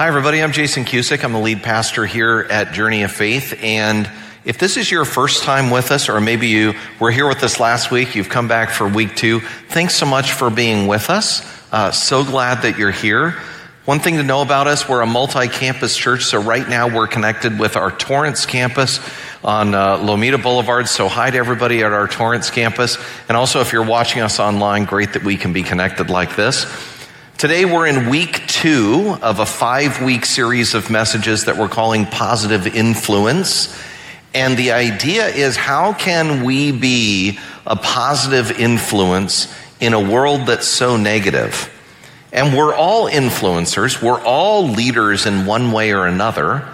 Hi, everybody. I'm Jason Cusick. I'm the lead pastor here at Journey of Faith. And if this is your first time with us, or maybe you were here with us last week, you've come back for week two, thanks so much for being with us. Uh, so glad that you're here. One thing to know about us, we're a multi campus church. So right now we're connected with our Torrance campus on uh, Lomita Boulevard. So hi to everybody at our Torrance campus. And also if you're watching us online, great that we can be connected like this. Today we're in week two of a five week series of messages that we're calling Positive Influence. And the idea is how can we be a positive influence in a world that's so negative? And we're all influencers. We're all leaders in one way or another.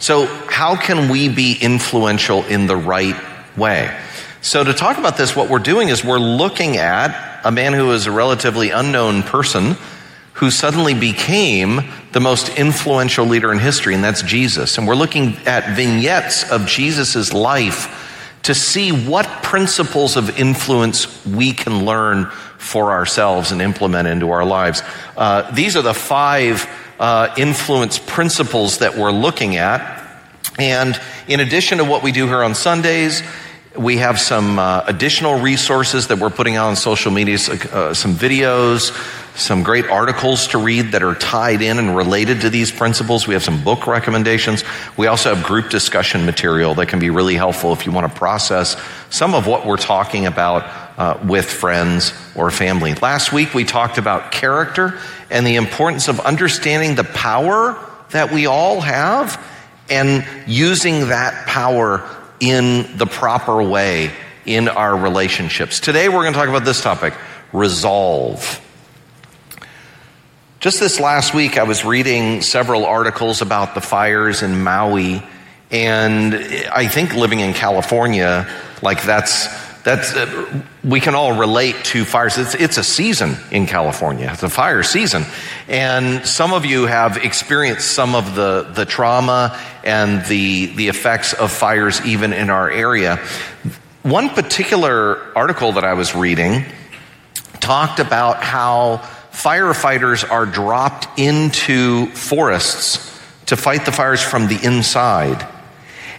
So how can we be influential in the right way? So to talk about this, what we're doing is we're looking at a man who is a relatively unknown person who suddenly became the most influential leader in history, and that's Jesus. And we're looking at vignettes of Jesus' life to see what principles of influence we can learn for ourselves and implement into our lives. Uh, these are the five uh, influence principles that we're looking at. And in addition to what we do here on Sundays, we have some uh, additional resources that we're putting out on social media, uh, some videos, some great articles to read that are tied in and related to these principles. We have some book recommendations. We also have group discussion material that can be really helpful if you want to process some of what we're talking about uh, with friends or family. Last week we talked about character and the importance of understanding the power that we all have and using that power in the proper way in our relationships. Today we're going to talk about this topic resolve. Just this last week, I was reading several articles about the fires in Maui, and I think living in California, like that's that's uh, we can all relate to fires. It's, it's a season in California. It's a fire season, and some of you have experienced some of the the trauma and the the effects of fires even in our area. One particular article that I was reading talked about how firefighters are dropped into forests to fight the fires from the inside.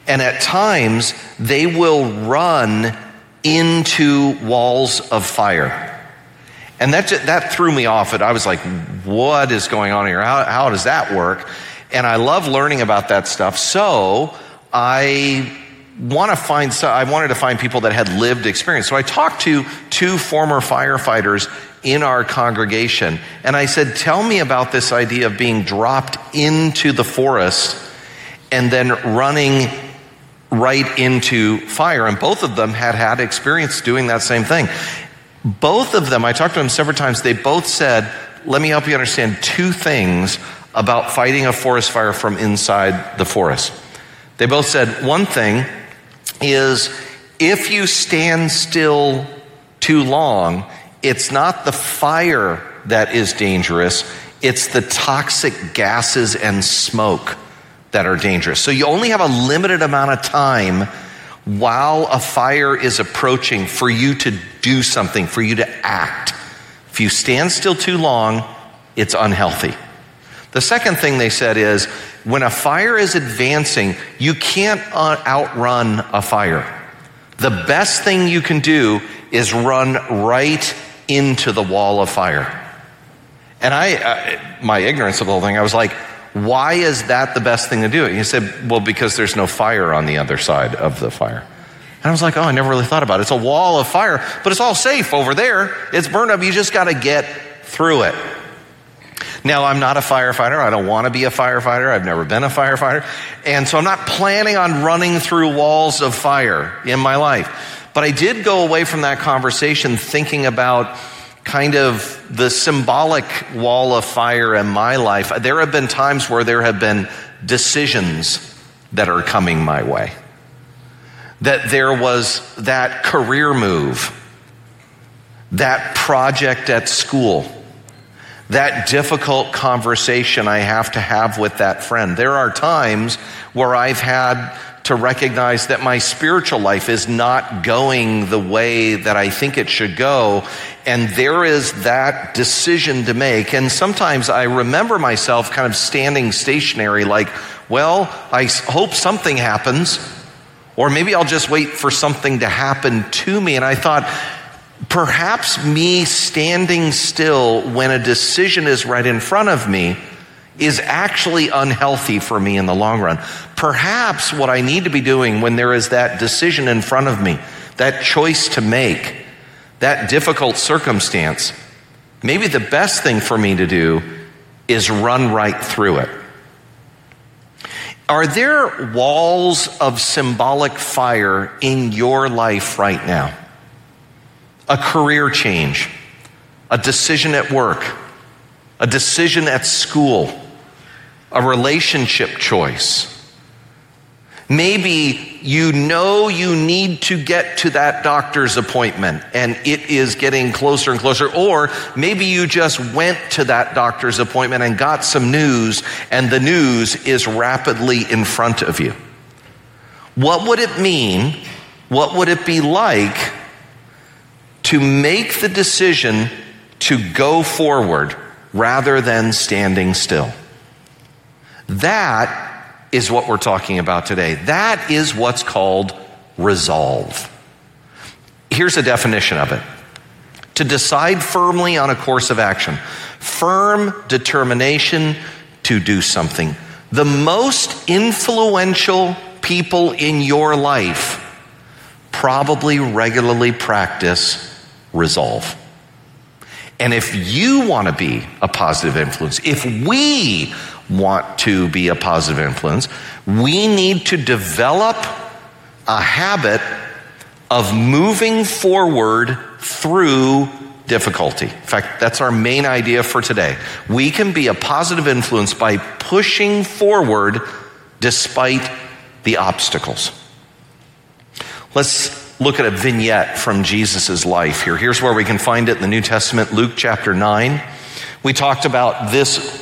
And at times, they will run into walls of fire. And that, that threw me off. It I was like, what is going on here? How, how does that work? And I love learning about that stuff. So I want to find, I wanted to find people that had lived experience. So I talked to two former firefighters in our congregation. And I said, Tell me about this idea of being dropped into the forest and then running right into fire. And both of them had had experience doing that same thing. Both of them, I talked to them several times, they both said, Let me help you understand two things about fighting a forest fire from inside the forest. They both said, One thing is if you stand still too long, it's not the fire that is dangerous, it's the toxic gases and smoke that are dangerous. So you only have a limited amount of time while a fire is approaching for you to do something, for you to act. If you stand still too long, it's unhealthy. The second thing they said is when a fire is advancing, you can't uh, outrun a fire. The best thing you can do is run right into the wall of fire. And I, uh, my ignorance of the whole thing, I was like, why is that the best thing to do? And he said, well, because there's no fire on the other side of the fire. And I was like, oh, I never really thought about it. It's a wall of fire, but it's all safe over there. It's burned up. You just got to get through it. Now, I'm not a firefighter. I don't want to be a firefighter. I've never been a firefighter. And so I'm not planning on running through walls of fire in my life. But I did go away from that conversation thinking about kind of the symbolic wall of fire in my life. There have been times where there have been decisions that are coming my way. That there was that career move, that project at school, that difficult conversation I have to have with that friend. There are times where I've had to recognize that my spiritual life is not going the way that I think it should go. And there is that decision to make. And sometimes I remember myself kind of standing stationary, like, well, I hope something happens. Or maybe I'll just wait for something to happen to me. And I thought, perhaps me standing still when a decision is right in front of me is actually unhealthy for me in the long run. Perhaps what I need to be doing when there is that decision in front of me, that choice to make, that difficult circumstance, maybe the best thing for me to do is run right through it. Are there walls of symbolic fire in your life right now? A career change, a decision at work, a decision at school, a relationship choice. Maybe you know you need to get to that doctor's appointment and it is getting closer and closer. Or maybe you just went to that doctor's appointment and got some news and the news is rapidly in front of you. What would it mean? What would it be like to make the decision to go forward rather than standing still? That is what we're talking about today. That is what's called resolve. Here's a definition of it to decide firmly on a course of action, firm determination to do something. The most influential people in your life probably regularly practice resolve. And if you want to be a positive influence, if we want to be a positive influence, we need to develop a habit of moving forward through difficulty. In fact, that's our main idea for today. We can be a positive influence by pushing forward despite the obstacles. Let's look at a vignette from Jesus' life here. Here's where we can find it in the New Testament, Luke chapter 9. We talked about this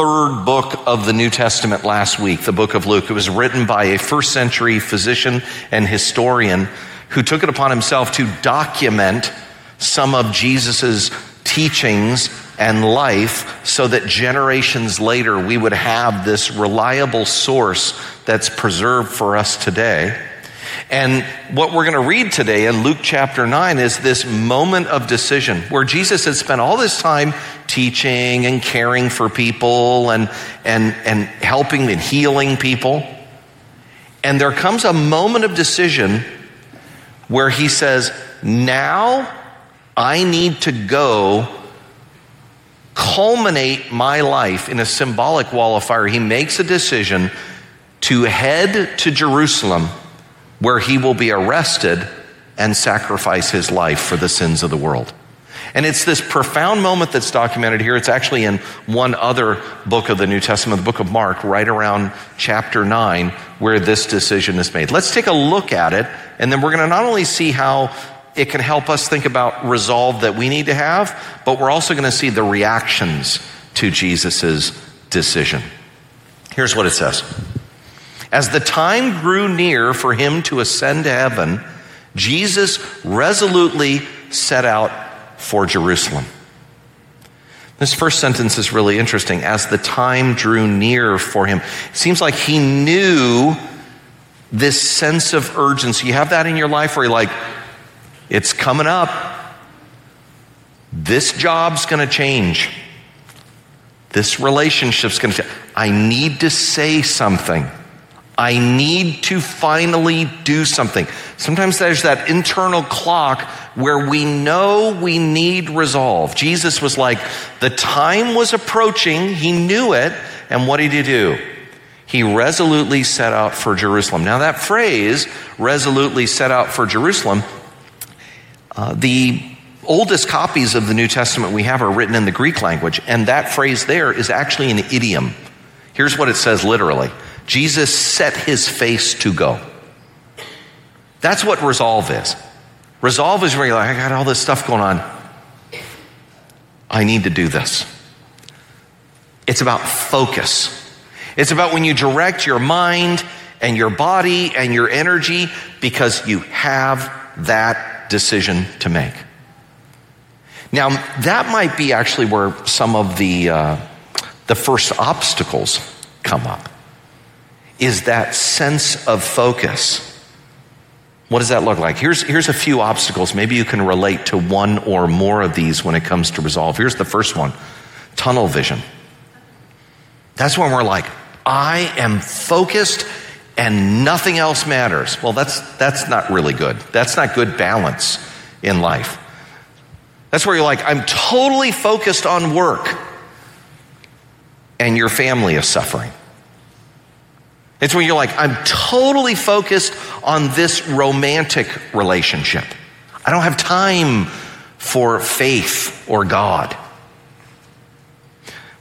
third book of the New Testament last week, the book of Luke. It was written by a first century physician and historian who took it upon himself to document some of Jesus's teachings and life so that generations later we would have this reliable source that's preserved for us today. And what we're going to read today in Luke chapter 9 is this moment of decision where Jesus had spent all this time teaching and caring for people and, and, and helping and healing people. And there comes a moment of decision where he says, Now I need to go culminate my life in a symbolic wall of fire. He makes a decision to head to Jerusalem where he will be arrested and sacrifice his life for the sins of the world. And it's this profound moment that's documented here. It's actually in one other book of the New Testament, the book of Mark, right around chapter 9, where this decision is made. Let's take a look at it, and then we're going to not only see how it can help us think about resolve that we need to have, but we're also going to see the reactions to Jesus' decision. Here's what it says. As the time grew near for him to ascend to heaven, Jesus resolutely set out for Jerusalem. This first sentence is really interesting. As the time drew near for him, it seems like he knew this sense of urgency. You have that in your life where you're like, it's coming up. This job's going to change. This relationship's going to change. I need to say something. I need to finally do something. Sometimes there's that internal clock where we know we need resolve. Jesus was like, the time was approaching, he knew it, and what did he do? He resolutely set out for Jerusalem. Now, that phrase, resolutely set out for Jerusalem, uh, the oldest copies of the New Testament we have are written in the Greek language, and that phrase there is actually an idiom. Here's what it says literally Jesus set his face to go. That's what resolve is. Resolve is where you're like, I got all this stuff going on. I need to do this. It's about focus. It's about when you direct your mind and your body and your energy because you have that decision to make. Now, that might be actually where some of the, uh, the first obstacles come up, is that sense of focus. What does that look like? Here's, here's a few obstacles. Maybe you can relate to one or more of these when it comes to resolve. Here's the first one tunnel vision. That's when we're like, I am focused and nothing else matters. Well, that's, that's not really good. That's not good balance in life. That's where you're like, I'm totally focused on work, and your family is suffering. It's when you're like, I'm totally focused on this romantic relationship. I don't have time for faith or God.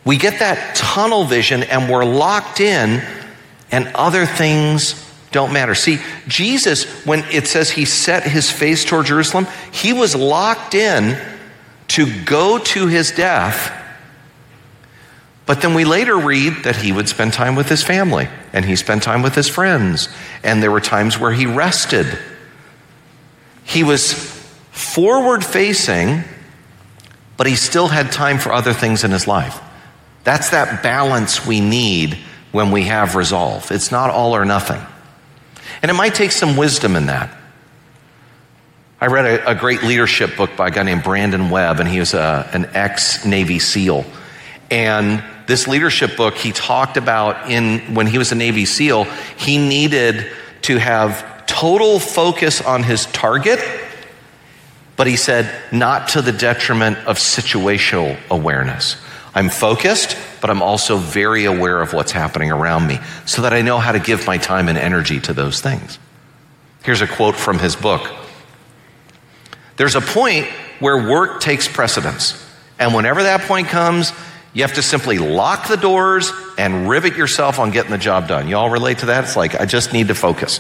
We get that tunnel vision and we're locked in, and other things don't matter. See, Jesus, when it says he set his face toward Jerusalem, he was locked in to go to his death. But then we later read that he would spend time with his family and he spent time with his friends. And there were times where he rested. He was forward facing, but he still had time for other things in his life. That's that balance we need when we have resolve. It's not all or nothing. And it might take some wisdom in that. I read a, a, great leadership book by a guy named Brandon Webb, and he was a, an ex Navy SEAL. And this leadership book, he talked about in when he was a Navy SEAL, he needed to have total focus on his target, but he said, not to the detriment of situational awareness. I'm focused, but I'm also very aware of what's happening around me so that I know how to give my time and energy to those things. Here's a quote from his book. There's a point where work takes precedence. And whenever that point comes, you have to simply lock the doors and rivet yourself on getting the job done. You all relate to that? It's like, I just need to focus.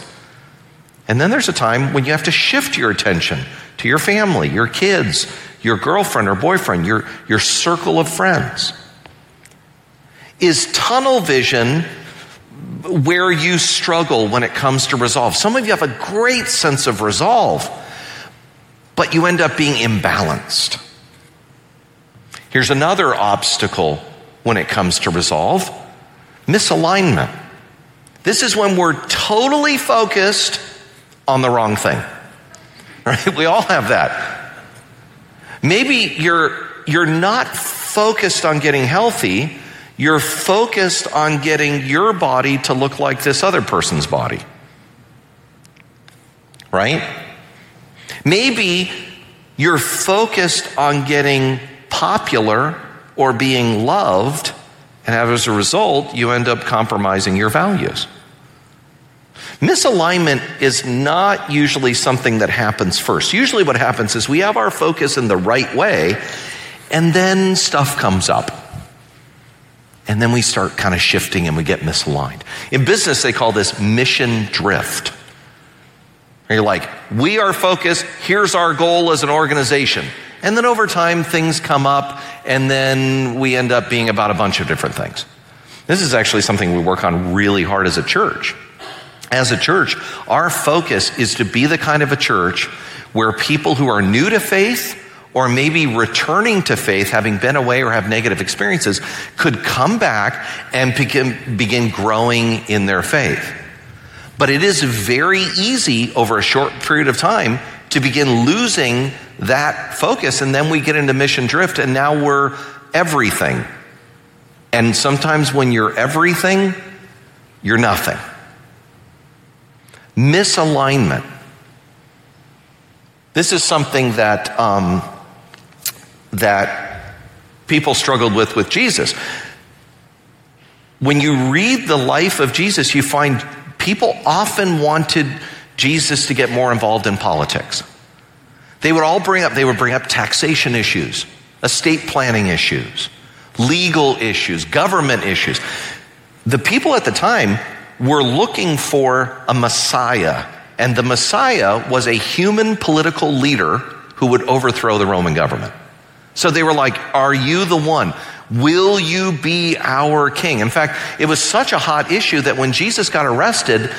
And then there's a time when you have to shift your attention to your family, your kids, your girlfriend or boyfriend, your, your circle of friends. Is tunnel vision where you struggle when it comes to resolve? Some of you have a great sense of resolve but you end up being imbalanced. Here's another obstacle when it comes to resolve misalignment. This is when we're totally focused on the wrong thing. Right? We all have that. Maybe you're you're not focused on getting healthy, you're focused on getting your body to look like this other person's body. Right? Maybe you're focused on getting popular or being loved, and as a result, you end up compromising your values. Misalignment is not usually something that happens first. Usually, what happens is we have our focus in the right way, and then stuff comes up. And then we start kind of shifting and we get misaligned. In business, they call this mission drift. And you're like, we are focused, here's our goal as an organization. And then over time, things come up, and then we end up being about a bunch of different things. This is actually something we work on really hard as a church. As a church, our focus is to be the kind of a church where people who are new to faith or maybe returning to faith, having been away or have negative experiences, could come back and begin, begin growing in their faith. But it is very easy over a short period of time to begin losing that focus. And then we get into mission drift, and now we're everything. And sometimes when you're everything, you're nothing. Misalignment. This is something that, um, that people struggled with with Jesus. When you read the life of Jesus, you find people often wanted Jesus to get more involved in politics. They would all bring up, they would bring up taxation issues, estate planning issues, legal issues, government issues. The people at the time were looking for a Messiah, and the Messiah was a human political leader who would overthrow the Roman government. So they were like, Are you the one? Will you be our king? In fact, it was such a hot issue that when Jesus got arrested,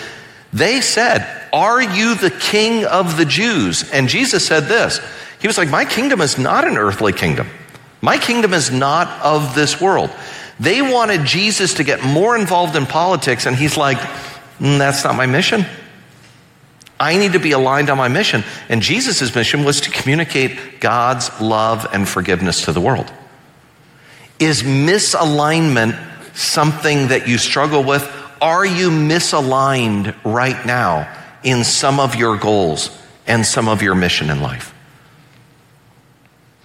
they said, Are you the king of the Jews? And Jesus said this He was like, My kingdom is not an earthly kingdom. My kingdom is not of this world. They wanted Jesus to get more involved in politics, and he's like, mm, That's not my mission. I need to be aligned on my mission. And Jesus' mission was to communicate God's love and forgiveness to the world. Is misalignment something that you struggle with? Are you misaligned right now in some of your goals and some of your mission in life?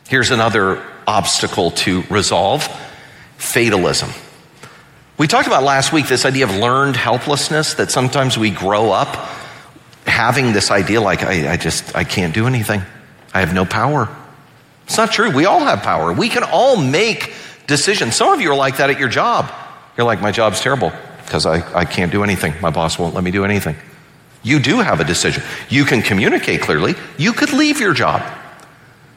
Here's another obstacle to resolve fatalism. We talked about last week this idea of learned helplessness that sometimes we grow up having this idea like, I, I just, I can't do anything. I have no power. It's not true. We all have power. We can all make decisions. Some of you are like that at your job. You're like, my job's terrible because I, I can't do anything. My boss won't let me do anything. You do have a decision. You can communicate clearly. You could leave your job.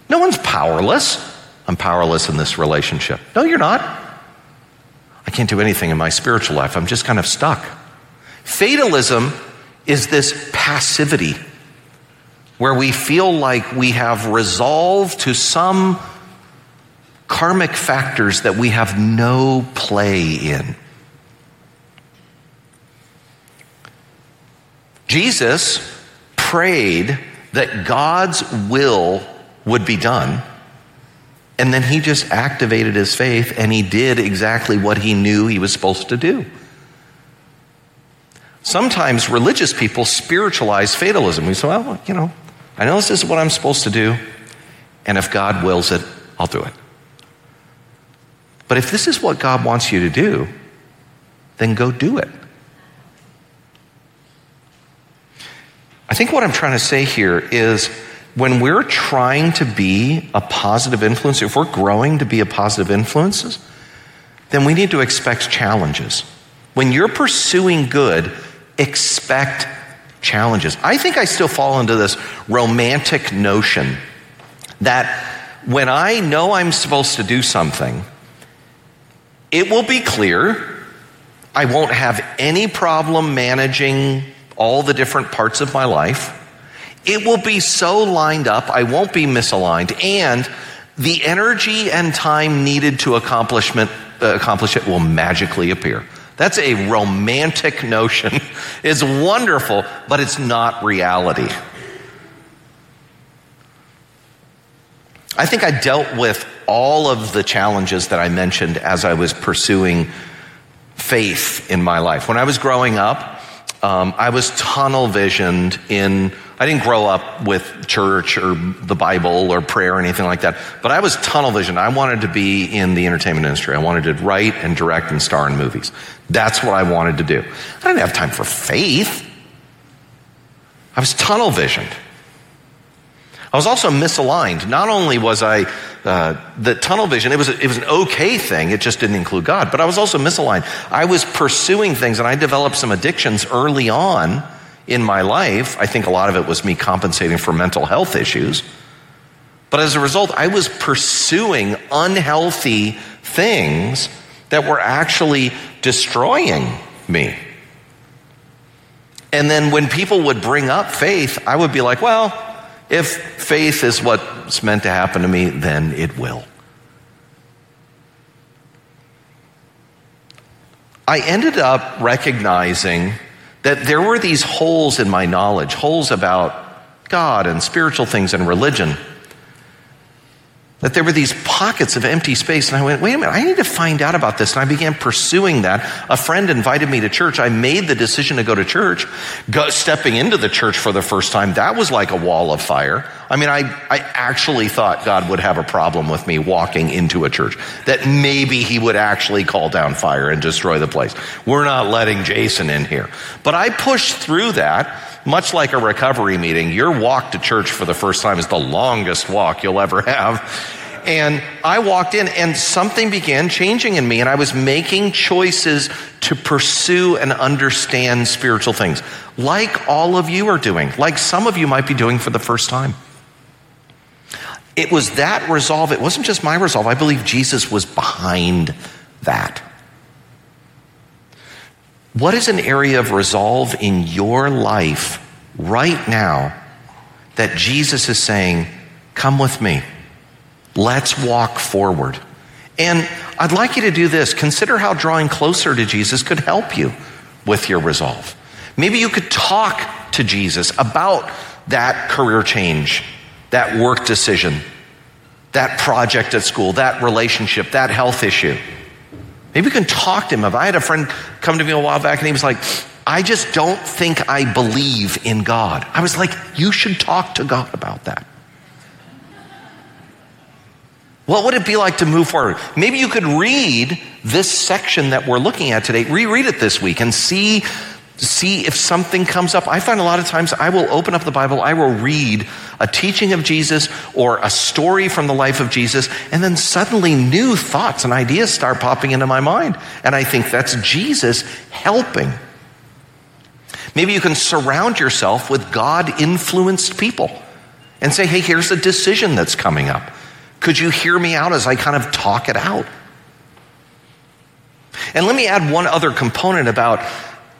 No one's powerless. I'm powerless in this relationship. No, you're not. I can't do anything in my spiritual life. I'm just kind of stuck. Fatalism is this passivity where we feel like we have resolved to some karmic factors that we have no play in. Jesus prayed that God's will would be done. And then he just activated his faith and he did exactly what he knew he was supposed to do. Sometimes religious people spiritualize fatalism. We say, well, you know, I know this is what I'm supposed to do, and if God wills it, I'll do it. But if this is what God wants you to do, then go do it. I think what I'm trying to say here is when we're trying to be a positive influence, if we're growing to be a positive influence, then we need to expect challenges. When you're pursuing good, expect challenges. I think I still fall into this romantic notion that when I know I'm supposed to do something, it will be clear. I won't have any problem managing all the different parts of my life. It will be so lined up, I won't be misaligned, and the energy and time needed to accomplishment, uh, accomplish it will magically appear. That's a romantic notion. It's wonderful, but it's not reality. I think I dealt with all of the challenges that I mentioned as I was pursuing faith in my life. When I was growing up, um, I was tunnel visioned in I didn't grow up with church or the Bible or prayer or anything like that, but I was tunnel visioned. I wanted to be in the entertainment industry. I wanted to write and direct and star in movies. That's what I wanted to do. I didn't have time for faith. I was tunnel visioned. I was also misaligned. Not only was I uh, the tunnel vision, it was, it was an okay thing, it just didn't include God, but I was also misaligned. I was pursuing things and I developed some addictions early on in my life. I think a lot of it was me compensating for mental health issues. But as a result, I was pursuing unhealthy things that were actually destroying me. And then when people would bring up faith, I would be like, well, if faith is what's meant to happen to me, then it will. I ended up recognizing that there were these holes in my knowledge, holes about God and spiritual things and religion. That there were these pockets of empty space. And I went, wait a minute, I need to find out about this. And I began pursuing that. A friend invited me to church. I made the decision to go to church. Go, stepping into the church for the first time, that was like a wall of fire. I mean, I, I actually thought God would have a problem with me walking into a church, that maybe he would actually call down fire and destroy the place. We're not letting Jason in here. But I pushed through that. Much like a recovery meeting, your walk to church for the first time is the longest walk you'll ever have. And I walked in and something began changing in me, and I was making choices to pursue and understand spiritual things, like all of you are doing, like some of you might be doing for the first time. it was that resolve. It wasn't just my resolve. I believe Jesus was behind that. What is an area of resolve in your life right now that Jesus is saying, Come with me? Let's walk forward. And I'd like you to do this. Consider how drawing closer to Jesus could help you with your resolve. Maybe you could talk to Jesus about that career change, that work decision, that project at school, that relationship, that health issue. Maybe you can talk to him. If I had a friend come to me a while back and he was like, I just don't think I believe in God. I was like, you should talk to God about that. What would it be like to move forward? Maybe you could read this section that we're looking at today, reread it this week and see, see if something comes up. I find a lot of times I will open up the Bible, I will read a teaching of Jesus or a story from the life of Jesus, and then suddenly new thoughts and ideas start popping into my mind. And I think that's Jesus helping. Maybe you can surround yourself with God influenced people and say, hey, here's a decision that's coming up. Could you hear me out as I kind of talk it out? And let me add one other component about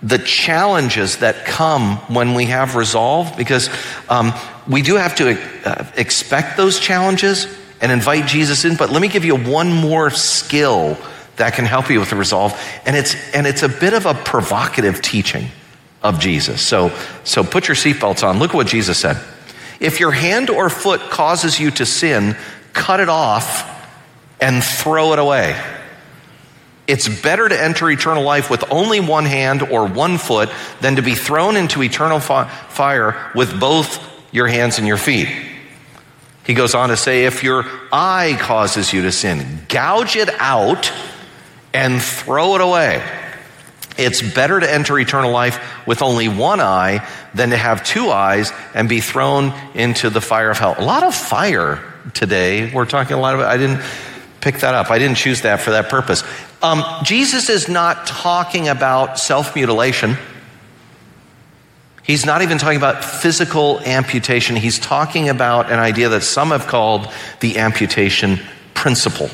the challenges that come when we have resolve, because um, we do have to uh, expect those challenges and invite Jesus in. But let me give you one more skill that can help you with the resolve, and it's and it's a bit of a provocative teaching of Jesus. So so put your seatbelts on. Look at what Jesus said. If your hand or foot causes you to sin, cut it off and throw it away. It's better to enter eternal life with only one hand or one foot than to be thrown into eternal fi- fire with both your hands and your feet. He goes on to say, if your eye causes you to sin, gouge it out and throw it away. It's better to enter eternal life with only one eye than to have two eyes and be thrown into the fire of hell. A lot of fire today. We're talking a lot about, I didn't pick that up. I didn't choose that for that purpose. Um, Jesus is not talking about self mutilation. He's not even talking about physical amputation. He's talking about an idea that some have called the amputation principle.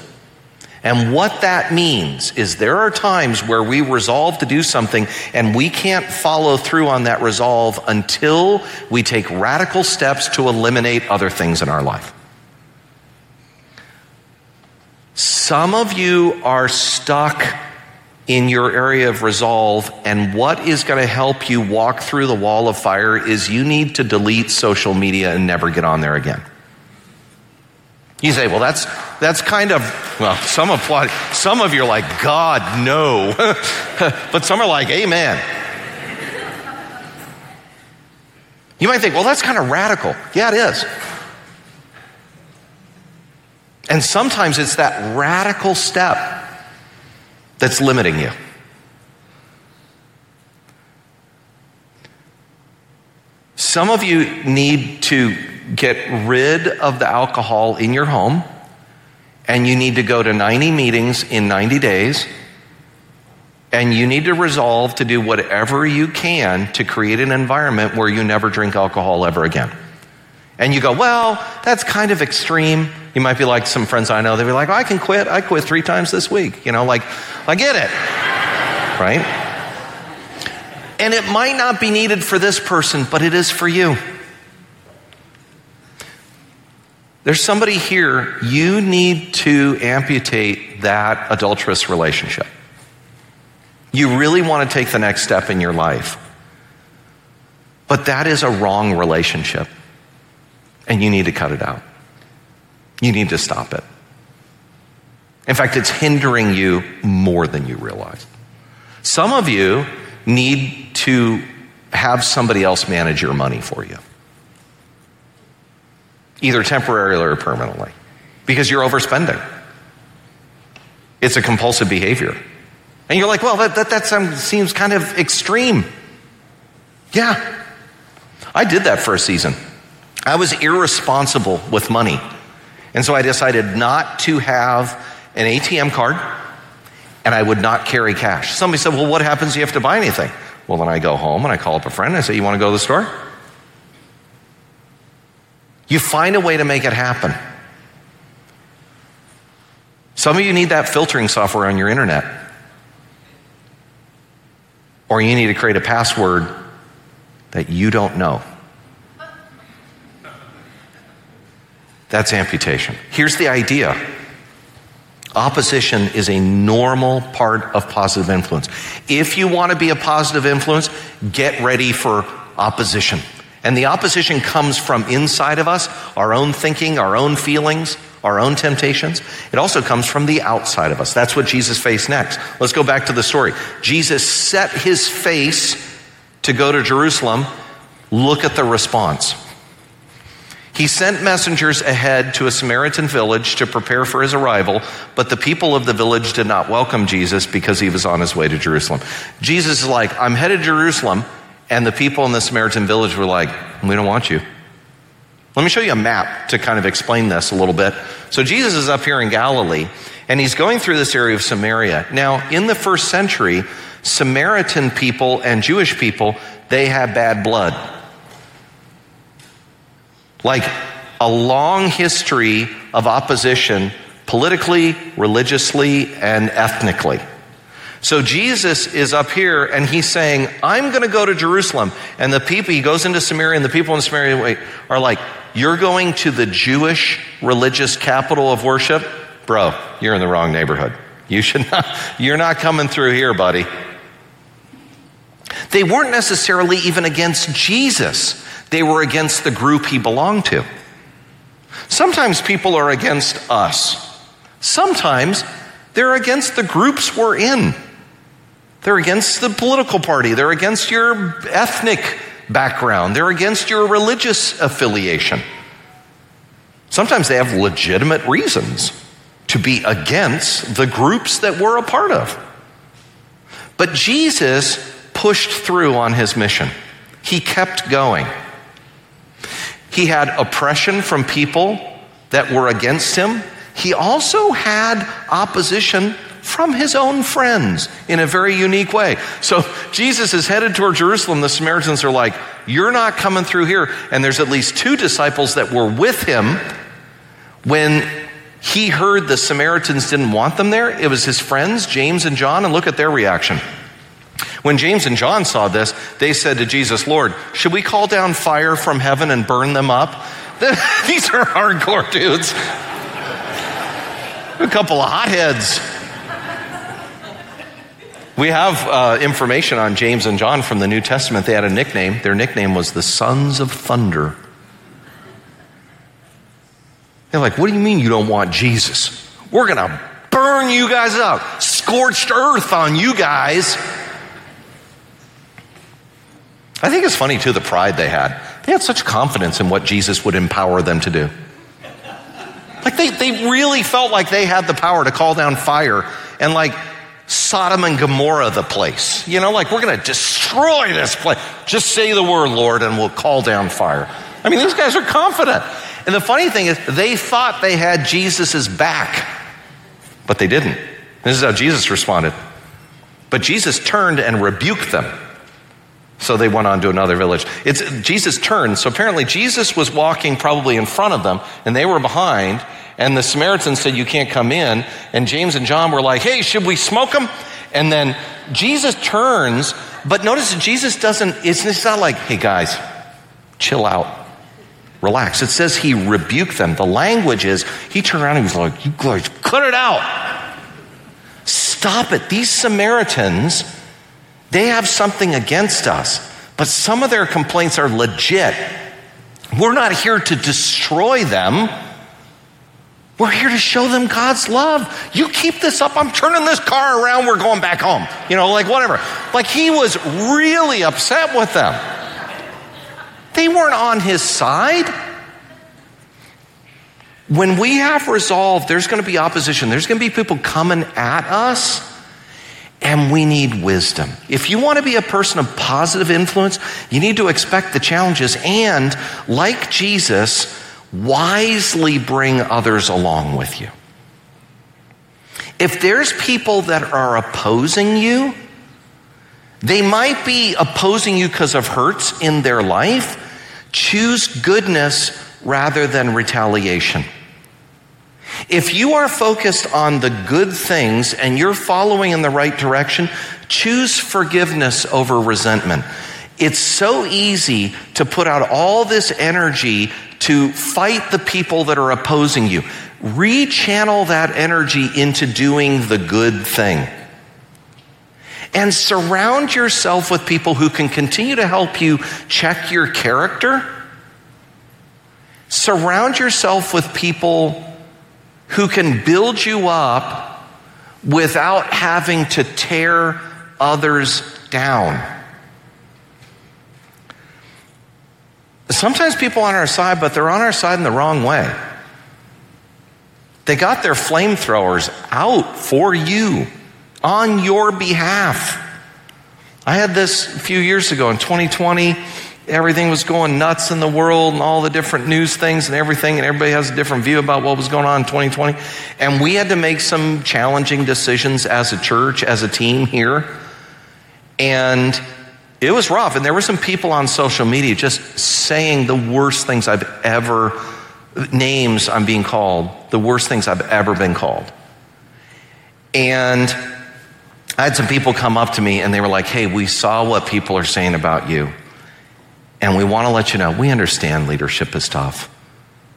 And what that means is there are times where we resolve to do something and we can't follow through on that resolve until we take radical steps to eliminate other things in our life. Some of you are stuck in your area of resolve, and what is going to help you walk through the wall of fire is you need to delete social media and never get on there again. You say, well, that's, that's kind of, well, some apply, some of you are like, God, no. but some are like, amen. You might think, well, that's kind of radical. Yeah, it is. And sometimes it's that radical step that's limiting you. Some of you need to get rid of the alcohol in your home, and you need to go to 90 meetings in 90 days, and you need to resolve to do whatever you can to create an environment where you never drink alcohol ever again. And you go, well, that's kind of extreme. You might be like some friends I know, they'd be like, oh, I can quit. I quit three times this week. You know, like, I get it. Right? And it might not be needed for this person, but it is for you. There's somebody here, you need to amputate that adulterous relationship. You really want to take the next step in your life. But that is a wrong relationship and you need to cut it out. You need to stop it. In fact, it's hindering you more than you realize. Some of you need to have somebody else manage your money for you, either temporarily or permanently, because you're overspending. It's a compulsive behavior. And you're like, well, that, that, that seems kind of extreme. Yeah, I did that for a season. I was irresponsible with money. And so I decided not to have an ATM card and I would not carry cash. Somebody said, Well, what happens if you have to buy anything? Well, then I go home and I call up a friend and I say, You want to go to the store? You find a way to make it happen. Some of you need that filtering software on your internet. Or you need to create a password that you don't know. That's amputation. Here's the idea opposition is a normal part of positive influence. If you want to be a positive influence, get ready for opposition. And the opposition comes from inside of us, our own thinking, our own feelings, our own temptations. It also comes from the outside of us. That's what Jesus faced next. Let's go back to the story. Jesus set his face to go to Jerusalem. Look at the response. He sent messengers ahead to a Samaritan village to prepare for his arrival, but the people of the village did not welcome Jesus because he was on his way to Jerusalem. Jesus is like, I'm headed to Jerusalem, and the people in the Samaritan village were like, We don't want you. Let me show you a map to kind of explain this a little bit. So Jesus is up here in Galilee, and he's going through this area of Samaria. Now, in the first century, Samaritan people and Jewish people, they had bad blood. Like a long history of opposition politically, religiously, and ethnically. So Jesus is up here and he's saying, I'm going to go to Jerusalem. And the people, he goes into Samaria and the people in Samaria are like, You're going to the Jewish religious capital of worship? Bro, you're in the wrong neighborhood. You should not, you're not coming through here, buddy. They weren't necessarily even against Jesus. They were against the group he belonged to. Sometimes people are against us. Sometimes they're against the groups we're in. They're against the political party. They're against your ethnic background. They're against your religious affiliation. Sometimes they have legitimate reasons to be against the groups that we're a part of. But Jesus pushed through on his mission. He kept going. He had oppression from people that were against him. He also had opposition from his own friends in a very unique way. So Jesus is headed toward Jerusalem. The Samaritans are like, You're not coming through here. And there's at least two disciples that were with him when he heard the Samaritans didn't want them there. It was his friends, James and John, and look at their reaction. When James and John saw this, they said to Jesus, Lord, should we call down fire from heaven and burn them up? These are hardcore dudes. A couple of hotheads. We have uh, information on James and John from the New Testament. They had a nickname. Their nickname was the Sons of Thunder. They're like, What do you mean you don't want Jesus? We're going to burn you guys up, scorched earth on you guys. I think it's funny too the pride they had. They had such confidence in what Jesus would empower them to do. Like they, they really felt like they had the power to call down fire and like Sodom and Gomorrah the place. You know, like we're going to destroy this place. Just say the word, Lord, and we'll call down fire. I mean, these guys are confident. And the funny thing is, they thought they had Jesus' back, but they didn't. This is how Jesus responded. But Jesus turned and rebuked them. So they went on to another village. It's Jesus turned. So apparently Jesus was walking probably in front of them and they were behind. And the Samaritans said, You can't come in. And James and John were like, Hey, should we smoke them? And then Jesus turns, but notice Jesus doesn't, it's, it's not like, Hey guys, chill out, relax. It says he rebuked them. The language is, he turned around and he was like, You guys, cut it out. Stop it. These Samaritans, they have something against us, but some of their complaints are legit. We're not here to destroy them. We're here to show them God's love. You keep this up, I'm turning this car around, we're going back home. You know, like whatever. Like he was really upset with them. They weren't on his side. When we have resolve, there's going to be opposition. There's going to be people coming at us and we need wisdom. If you want to be a person of positive influence, you need to expect the challenges and, like Jesus, wisely bring others along with you. If there's people that are opposing you, they might be opposing you because of hurts in their life. Choose goodness rather than retaliation. If you are focused on the good things and you're following in the right direction, choose forgiveness over resentment. It's so easy to put out all this energy to fight the people that are opposing you. Rechannel that energy into doing the good thing. And surround yourself with people who can continue to help you check your character. Surround yourself with people who can build you up without having to tear others down. Sometimes people on our side, but they're on our side in the wrong way. They got their flamethrowers out for you on your behalf. I had this a few years ago in 2020. Everything was going nuts in the world and all the different news things and everything, and everybody has a different view about what was going on in 2020. And we had to make some challenging decisions as a church, as a team here. And it was rough. And there were some people on social media just saying the worst things I've ever, names I'm being called, the worst things I've ever been called. And I had some people come up to me and they were like, hey, we saw what people are saying about you. And we want to let you know we understand leadership is tough.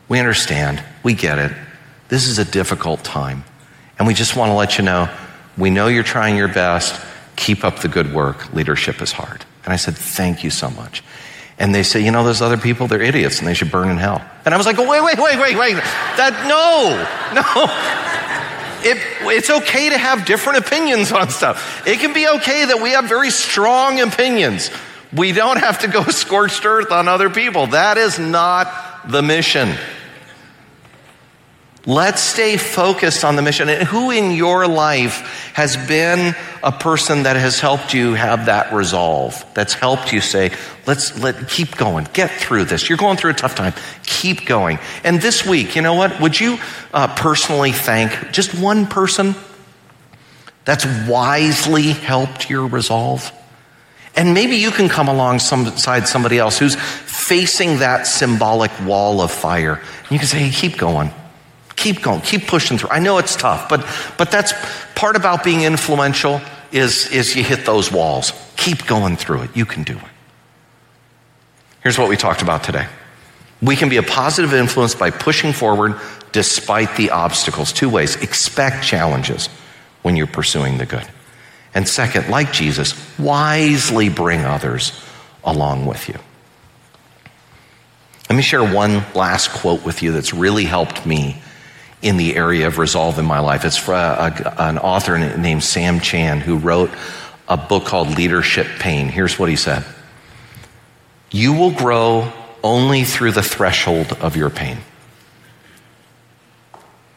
We understand. We get it. This is a difficult time. And we just want to let you know we know you're trying your best. Keep up the good work. Leadership is hard. And I said, Thank you so much. And they say, You know, those other people, they're idiots and they should burn in hell. And I was like, oh, Wait, wait, wait, wait, wait. That, no, no. It, it's okay to have different opinions on stuff. It can be okay that we have very strong opinions. We don't have to go scorched earth on other people. That is not the mission. Let's stay focused on the mission. And who in your life has been a person that has helped you have that resolve? That's helped you say, let's let keep going, get through this. You're going through a tough time. Keep going. And this week, you know what? Would you uh, personally thank just one person that's wisely helped your resolve? And maybe you can come alongside somebody else who's facing that symbolic wall of fire. And you can say, hey, keep going. Keep going, keep pushing through. I know it's tough, but, but that's part about being influential is, is you hit those walls. Keep going through it. You can do it. Here's what we talked about today. We can be a positive influence by pushing forward despite the obstacles. Two ways. Expect challenges when you're pursuing the good. And second, like Jesus, wisely bring others along with you. Let me share one last quote with you that's really helped me in the area of resolve in my life. It's a, an author named Sam Chand who wrote a book called Leadership Pain. Here's what he said You will grow only through the threshold of your pain.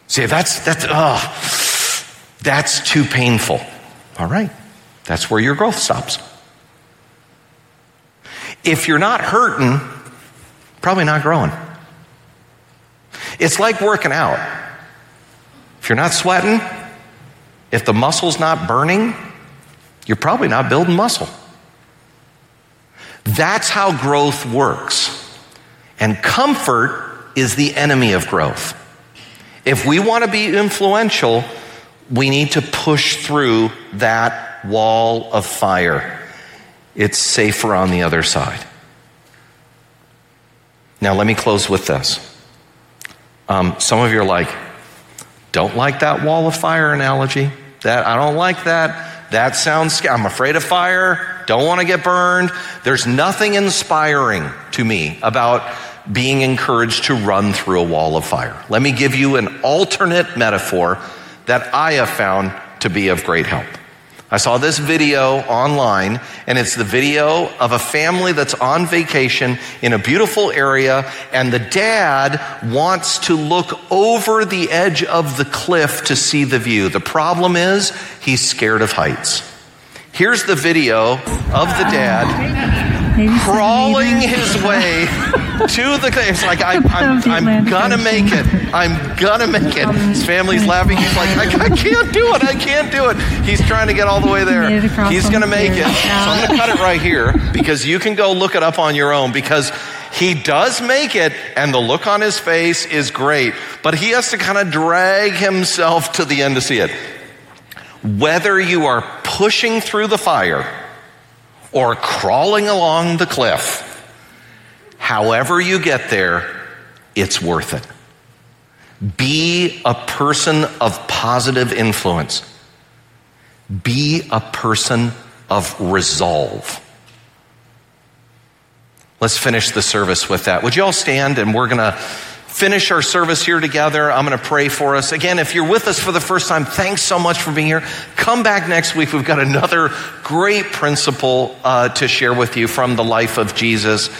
See, that's, that's, oh, that's too painful. All right, that's where your growth stops. If you're not hurting, probably not growing. It's like working out. If you're not sweating, if the muscle's not burning, you're probably not building muscle. That's how growth works. And comfort is the enemy of growth. If we want to be influential, we need to push through that wall of fire. It's safer on the other side. Now, let me close with this. Um, some of you are like, don't like that wall of fire analogy. That I don't like that. That sounds. I'm afraid of fire. Don't want to get burned. There's nothing inspiring to me about being encouraged to run through a wall of fire. Let me give you an alternate metaphor that I have found to be of great help. I saw this video online, and it's the video of a family that's on vacation in a beautiful area, and the dad wants to look over the edge of the cliff to see the view. The problem is, he's scared of heights. Here's the video of the dad crawling his way to the. It's like I, I'm, I'm gonna make it. I'm gonna make it. His family's laughing. He's like, I, I can't do it. I can't do it. He's trying to get all the way there. He's gonna make it. So I'm gonna cut it right here because you can go look it up on your own because he does make it, and the look on his face is great, but he has to kind of drag himself to the end to see it. Whether you are pushing through the fire or crawling along the cliff, however you get there, it's worth it. Be a person of positive influence. Be a person of resolve. Let's finish the service with that. Would you all stand and we're going to finish our service here together. I'm going to pray for us. Again, if you're with us for the first time, thanks so much for being here. Come back next week. We've got another great principle uh, to share with you from the life of Jesus.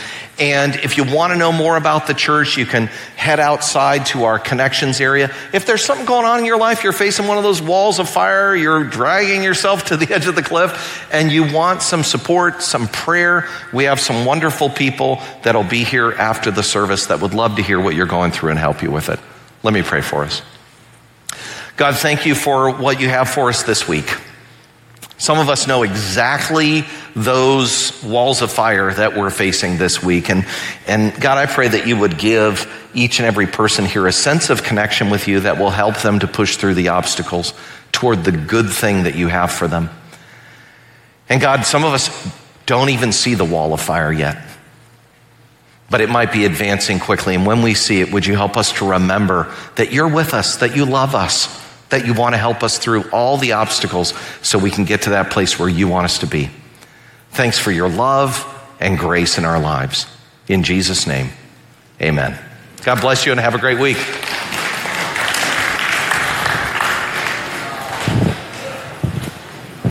And if you want to know more about the church, you can head outside to our connections area. If there's something going on in your life, you're facing one of those walls of fire, you're dragging yourself to the edge of the cliff, and you want some support, some prayer, we have some wonderful people that'll be here after the service that would love to hear what you're going through and help you with it. Let me pray for us. God, thank you for what you have for us this week. Some of us know exactly those walls of fire that we're facing this week. And, and God, I pray that you would give each and every person here a sense of connection with you that will help them to push through the obstacles toward the good thing that you have for them. And God, some of us don't even see the wall of fire yet, but it might be advancing quickly. And when we see it, would you help us to remember that you're with us, that you love us, that you want to help us through all the obstacles so we can get to that place where you want us to be. Thanks for your love and grace in our lives. In Jesus' name, amen. God bless you and have a great week.